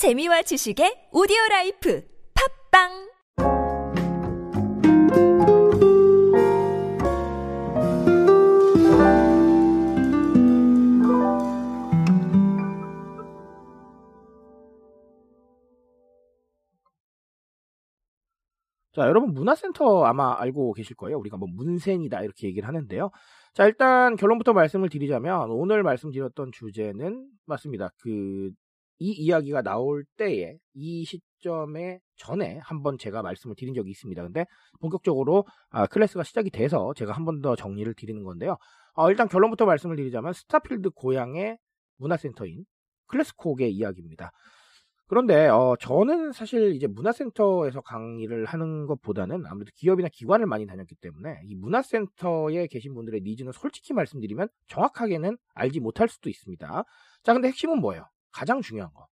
재미와 지식의 오디오 라이프 팝빵 자, 여러분 문화센터 아마 알고 계실 거예요. 우리가 뭐 문센이다 이렇게 얘기를 하는데요. 자, 일단 결론부터 말씀을 드리자면 오늘 말씀드렸던 주제는 맞습니다. 그 이 이야기가 나올 때에 이 시점에 전에 한번 제가 말씀을 드린 적이 있습니다. 근데 본격적으로 아, 클래스가 시작이 돼서 제가 한 번 더 정리를 드리는 건데요. 어, 일단 결론부터 말씀을 드리자면 스타필드 고양의 문화센터인 클래스콕의 이야기입니다. 그런데 어, 저는 사실 이제 문화센터에서 강의를 하는 것보다는 아무래도 기업이나 기관을 많이 다녔기 때문에 이 문화센터에 계신 분들의 needs는 솔직히 말씀드리면 정확하게는 알지 못할 수도 있습니다. 자, 근데 핵심은 뭐예요? 가장 중요한 거.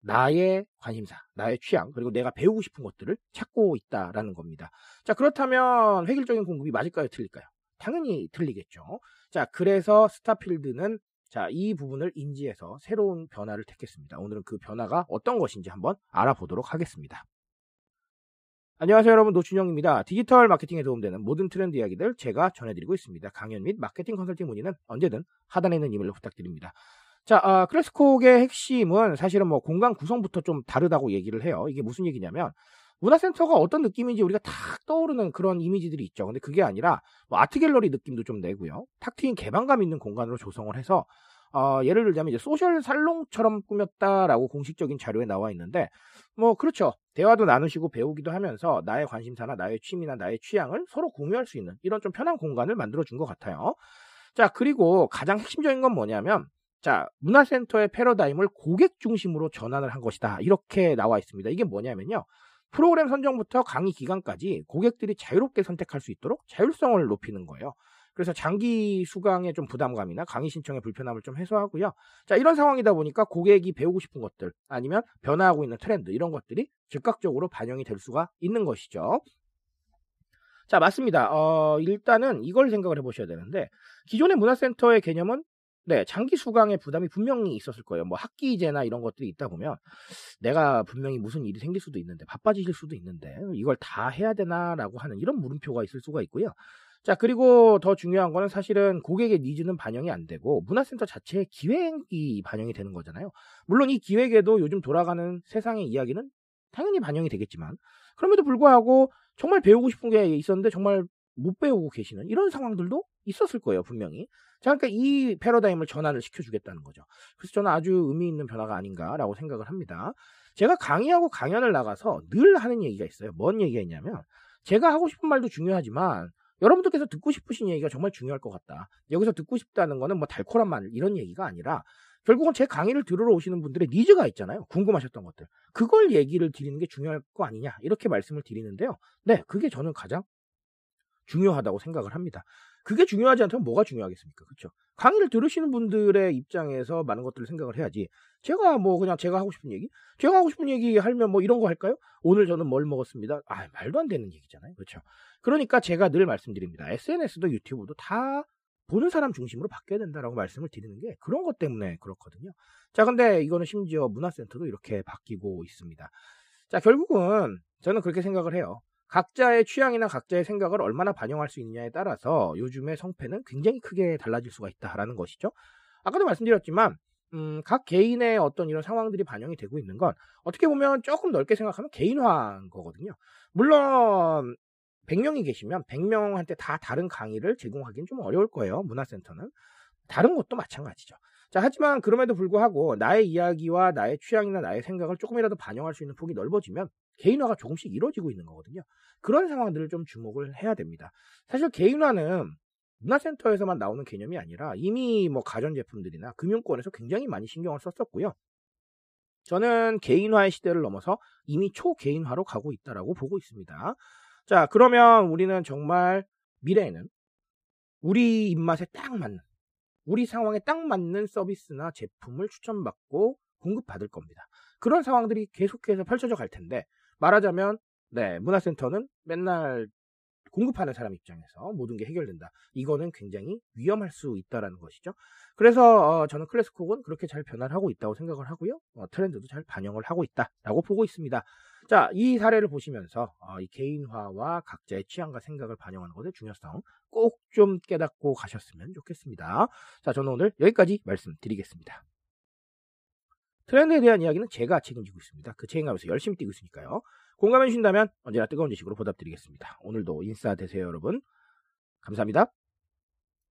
나의 관심사, 나의 취향, 그리고 내가 배우고 싶은 것들을 찾고 있다라는 겁니다. 자, 그렇다면 획일적인 공급이 맞을까요? 틀릴까요? 당연히 틀리겠죠. 자, 그래서 스타필드는 자, 이 부분을 인지해서 새로운 변화를 택했습니다. 오늘은 그 변화가 어떤 것인지 한번 알아보도록 하겠습니다. 안녕하세요 여러분 노준영입니다. 디지털 마케팅에 도움되는 모든 트렌드 이야기들 제가 전해드리고 있습니다. 강연 및 마케팅 컨설팅 문의는 언제든 하단에 있는 이메일로 부탁드립니다. 자, 아, 클래스콕의 핵심은 사실은 뭐 공간 구성부터 좀 다르다고 얘기를 해요. 이게 무슨 얘기냐면 문화센터가 어떤 느낌인지 우리가 탁 떠오르는 그런 이미지들이 있죠. 근데 그게 아니라 뭐 art gallery 느낌도 좀 내고요. 탁 트인 개방감 있는 공간으로 조성을 해서 어, 예를 들자면 이제 social salon처럼 꾸몄다라고 공식적인 자료에 나와 있는데 뭐 그렇죠. 대화도 나누시고 배우기도 하면서 나의 관심사나 나의 취미나 나의 취향을 서로 공유할 수 있는 이런 좀 편한 공간을 만들어 준 것 같아요. 자, 그리고 가장 핵심적인 건 뭐냐면 자, 문화센터의 패러다임을 고객 중심으로 전환을 한 것이다. 이렇게 나와 있습니다. 이게 뭐냐면요. 프로그램 선정부터 강의 기간까지 고객들이 자유롭게 선택할 수 있도록 자율성을 높이는 거예요. 그래서 장기 수강에 좀 부담감이나 강의 신청의 불편함을 좀 해소하고요. 자, 이런 상황이다 보니까 고객이 배우고 싶은 것들 아니면 변화하고 있는 트렌드 이런 것들이 즉각적으로 반영이 될 수가 있는 것이죠. 자, 맞습니다. 어, 일단은 이걸 생각을 해보셔야 되는데 기존의 문화센터의 개념은 네, 장기 수강의 부담이 분명히 있었을 거예요. 뭐 학기제나 이런 것들이 있다 보면 내가 분명히 무슨 일이 생길 수도 있는데 바빠지실 수도 있는데 이걸 다 해야 되나라고 하는 이런 물음표가 있을 수가 있고요. 자, 그리고 더 중요한 거는 사실은 고객의 니즈는 반영이 안 되고 문화센터 자체의 기획이 반영이 되는 거잖아요. 물론 이 기획에도 요즘 돌아가는 세상의 이야기는 당연히 반영이 되겠지만 그럼에도 불구하고 정말 배우고 싶은 게 있었는데 정말 못 배우고 계시는 이런 상황들도 있었을 거예요, 분명히. 자, 그러니까 이 패러다임을 전환을 시켜주겠다는 거죠. 그래서 저는 아주 의미 있는 변화가 아닌가라고 생각을 합니다. 제가 강의하고 강연을 나가서 늘 하는 얘기가 있어요. 뭔 얘기가 있냐면, 제가 하고 싶은 말도 중요하지만, 여러분들께서 듣고 싶으신 얘기가 정말 중요할 것 같다. 여기서 듣고 싶다는 거는 뭐 달콤한 말, 이런 얘기가 아니라, 결국은 제 강의를 들으러 오시는 분들의 니즈가 있잖아요. 궁금하셨던 것들. 그걸 얘기를 드리는 게 중요할 거 아니냐. 이렇게 말씀을 드리는데요. 네, 그게 저는 가장 중요하다고 생각을 합니다. 그게 중요하지 않다면 뭐가 중요하겠습니까? 그렇죠? 강의를 들으시는 분들의 입장에서 많은 것들을 생각을 해야지. 제가 뭐 그냥 제가 하고 싶은 얘기, 제가 하고 싶은 얘기 하면 뭐 이런 거 할까요? 오늘 저는 뭘 먹었습니다. 아 말도 안 되는 얘기잖아요, 그렇죠? 그러니까 제가 늘 말씀드립니다. SNS도 유튜브도 다 보는 사람 중심으로 바뀌어야 된다라고 말씀을 드리는 게 그런 것 때문에 그렇거든요. 자, 근데 이거는 심지어 문화센터도 이렇게 바뀌고 있습니다. 자, 결국은 저는 그렇게 생각을 해요. 각자의 취향이나 각자의 생각을 얼마나 반영할 수 있느냐에 따라서 요즘의 성패는 굉장히 크게 달라질 수가 있다라는 것이죠. 아까도 말씀드렸지만 음, 각 개인의 어떤 이런 상황들이 반영이 되고 있는 건 어떻게 보면 조금 넓게 생각하면 개인화인 거거든요. 물론 100명이 계시면 100명한테 다 다른 강의를 제공하기는 좀 어려울 거예요. 문화센터는. 다른 것도 마찬가지죠. 자, 하지만 그럼에도 불구하고 나의 이야기와 나의 취향이나 나의 생각을 조금이라도 반영할 수 있는 폭이 넓어지면 개인화가 조금씩 이루어지고 있는 거거든요. 그런 상황들을 좀 주목을 해야 됩니다. 사실 개인화는 문화센터에서만 나오는 개념이 아니라 이미 뭐 가전제품들이나 금융권에서 굉장히 많이 신경을 썼었고요. 저는 개인화의 시대를 넘어서 이미 초개인화로 가고 있다라고 보고 있습니다. 자, 그러면 우리는 정말 미래에는 우리 입맛에 딱 맞는, 우리 상황에 딱 맞는 서비스나 제품을 추천받고 공급받을 겁니다. 그런 상황들이 계속해서 펼쳐져 갈 텐데, 말하자면, 네, 문화센터는 맨날 공급하는 사람 입장에서 모든 게 해결된다. 이거는 굉장히 위험할 수 있다라는 것이죠. 그래서 어, 저는 클래스콕은 그렇게 잘 변화를 하고 있다고 생각을 하고요. 어, 트렌드도 잘 반영을 하고 있다라고 보고 있습니다. 자, 이 사례를 보시면서 어, 이 개인화와 각자의 취향과 생각을 반영하는 것의 중요성 꼭 좀 깨닫고 가셨으면 좋겠습니다. 자, 저는 오늘 여기까지 말씀드리겠습니다. 트렌드에 대한 이야기는 제가 책임지고 있습니다. 그 책임감에서 열심히 뛰고 있으니까요. 공감해 주신다면 언제나 뜨거운 지식으로 보답드리겠습니다. 오늘도 인싸 되세요, 여러분. 감사합니다.